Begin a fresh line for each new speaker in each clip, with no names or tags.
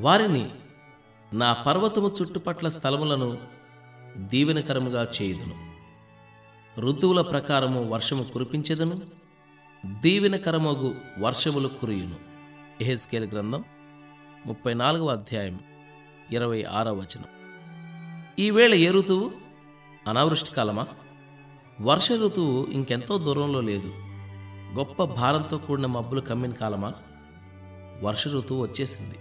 వారిని నా పర్వతము చుట్టుపట్ల స్థలములను దీవెనకరముగా చేయుదును. ఋతువుల ప్రకారము వర్షము కురిపించెదను దీవెనకరమగు వర్షములు కురియును. ఎహెస్కేల్ గ్రంథం ముప్పై నాలుగవ అధ్యాయం ఇరవై ఆరవ వచనం. ఈవేళ ఏ ఋతువు? అనావృష్టి కాలమా? వర్ష ఋతువు ఇంకెంతో దూరంలో లేదు. గొప్ప భారంతో కూడిన మబ్బులు కమ్మిన కాలమా? వర్ష ఋతువు వచ్చేసింది.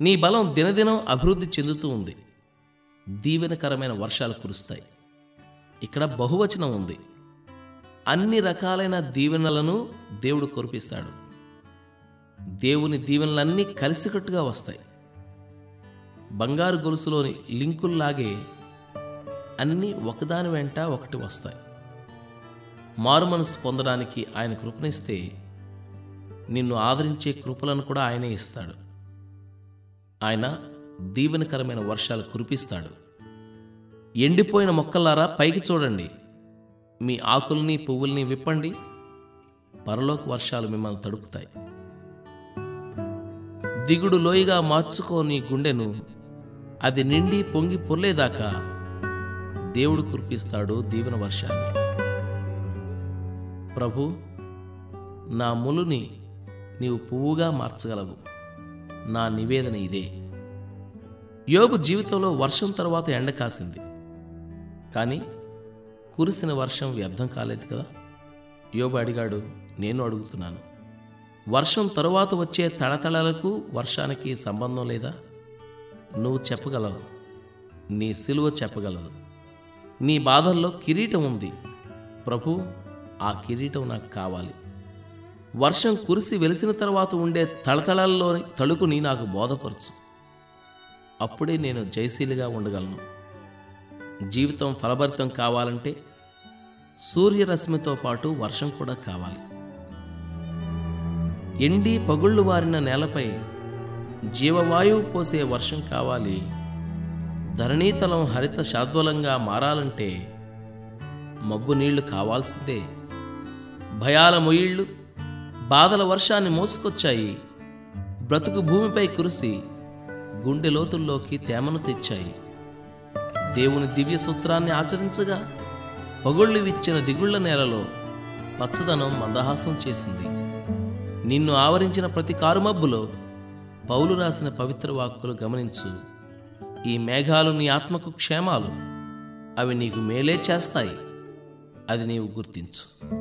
నీ బలం దినదినం అభివృద్ధి చెందుతూ ఉంది. దీవెనకరమైన వర్షాలు కురుస్తాయి. ఇక్కడ బహువచనం ఉంది. అన్ని రకాలైన దీవెనలను దేవుడు కురిపిస్తాడు. దేవుని దీవెనలన్నీ కలిసికట్టుగా వస్తాయి. బంగారు గొలుసులోని లింకుల్లాగే అన్నీ ఒకదాని వెంట ఒకటి వస్తాయి. మారుమనసు పొందడానికి ఆయన కృపనిస్తే నిన్ను ఆదరించే కృపలను కూడా ఆయనే ఇస్తాడు. ఆయన దీవెనకరమైన వర్షాలు కురిపిస్తాడు. ఎండిపోయిన మొక్కలారా పైకి చూడండి. మీ ఆకుల్ని పువ్వుల్ని విప్పండి. పరలోక వర్షాలు మిమ్మల్ని తడుపుతాయి. దిగుడు లోయగా మార్చుకోని గుండెను. అది నిండి పొంగి పొర్లేదాకా దేవుడు కురిపిస్తాడు దీవెన వర్షాన్ని. ప్రభు నా ములుని నీవు పువ్వుగా మార్చగలవు. నా నివేదన ఇదే. యోబు జీవితంలో వర్షం తర్వాత ఎండ కాసింది. కానీ కురిసిన వర్షం వ్యర్థం కాలేదు కదా? యోబు అడిగాడు నేను అడుగుతున్నాను. వర్షం తరువాత వచ్చే తడతళలకు వర్షానికి సంబంధం లేదా? నువ్వు చెప్పగలవు. నీ సిలువ చెప్పగలదు. నీ బాధల్లో కిరీటం ఉంది. ప్రభు ఆ కిరీటం నాకు కావాలి. వర్షం కురిసి వెలిసిన తర్వాత ఉండే తళతళల్లోని తళుకుని నాకు బోధపరచు. అప్పుడే నేను జయశీలిగా ఉండగలను. జీవితం ఫలభరితం కావాలంటే సూర్యరశ్మితో పాటు వర్షం కూడా కావాలి. ఎండి పగుళ్ళు వారిన నేలపై జీవవాయువు పోసే వర్షం కావాలి. ధరణీతలం హరిత శాద్వలంగా మారాలంటే మబ్బు నీళ్ళు కావాల్సిందే. భయాల మొయిళ్ళు బాధల వర్షాన్ని మోసుకొచ్చాయి. బ్రతుకు భూమిపై కురిసి గుండె లోతుల్లోకి తేమను తెచ్చాయి. దేవుని దివ్య సూత్రాన్ని ఆచరించగా పగుళ్ళు విచ్చిన దిగుళ్ళ నేలలో పచ్చదనం మందహాసం చేసింది. నిన్ను ఆవరించిన ప్రతి కారుమబ్బులో పౌలు రాసిన పవిత్ర వాక్కులు గమనించు. ఈ మేఘాలు నీ ఆత్మకు క్షేమాలు. అవి నీకు మేలే చేస్తాయి. అది నీవు గుర్తించు.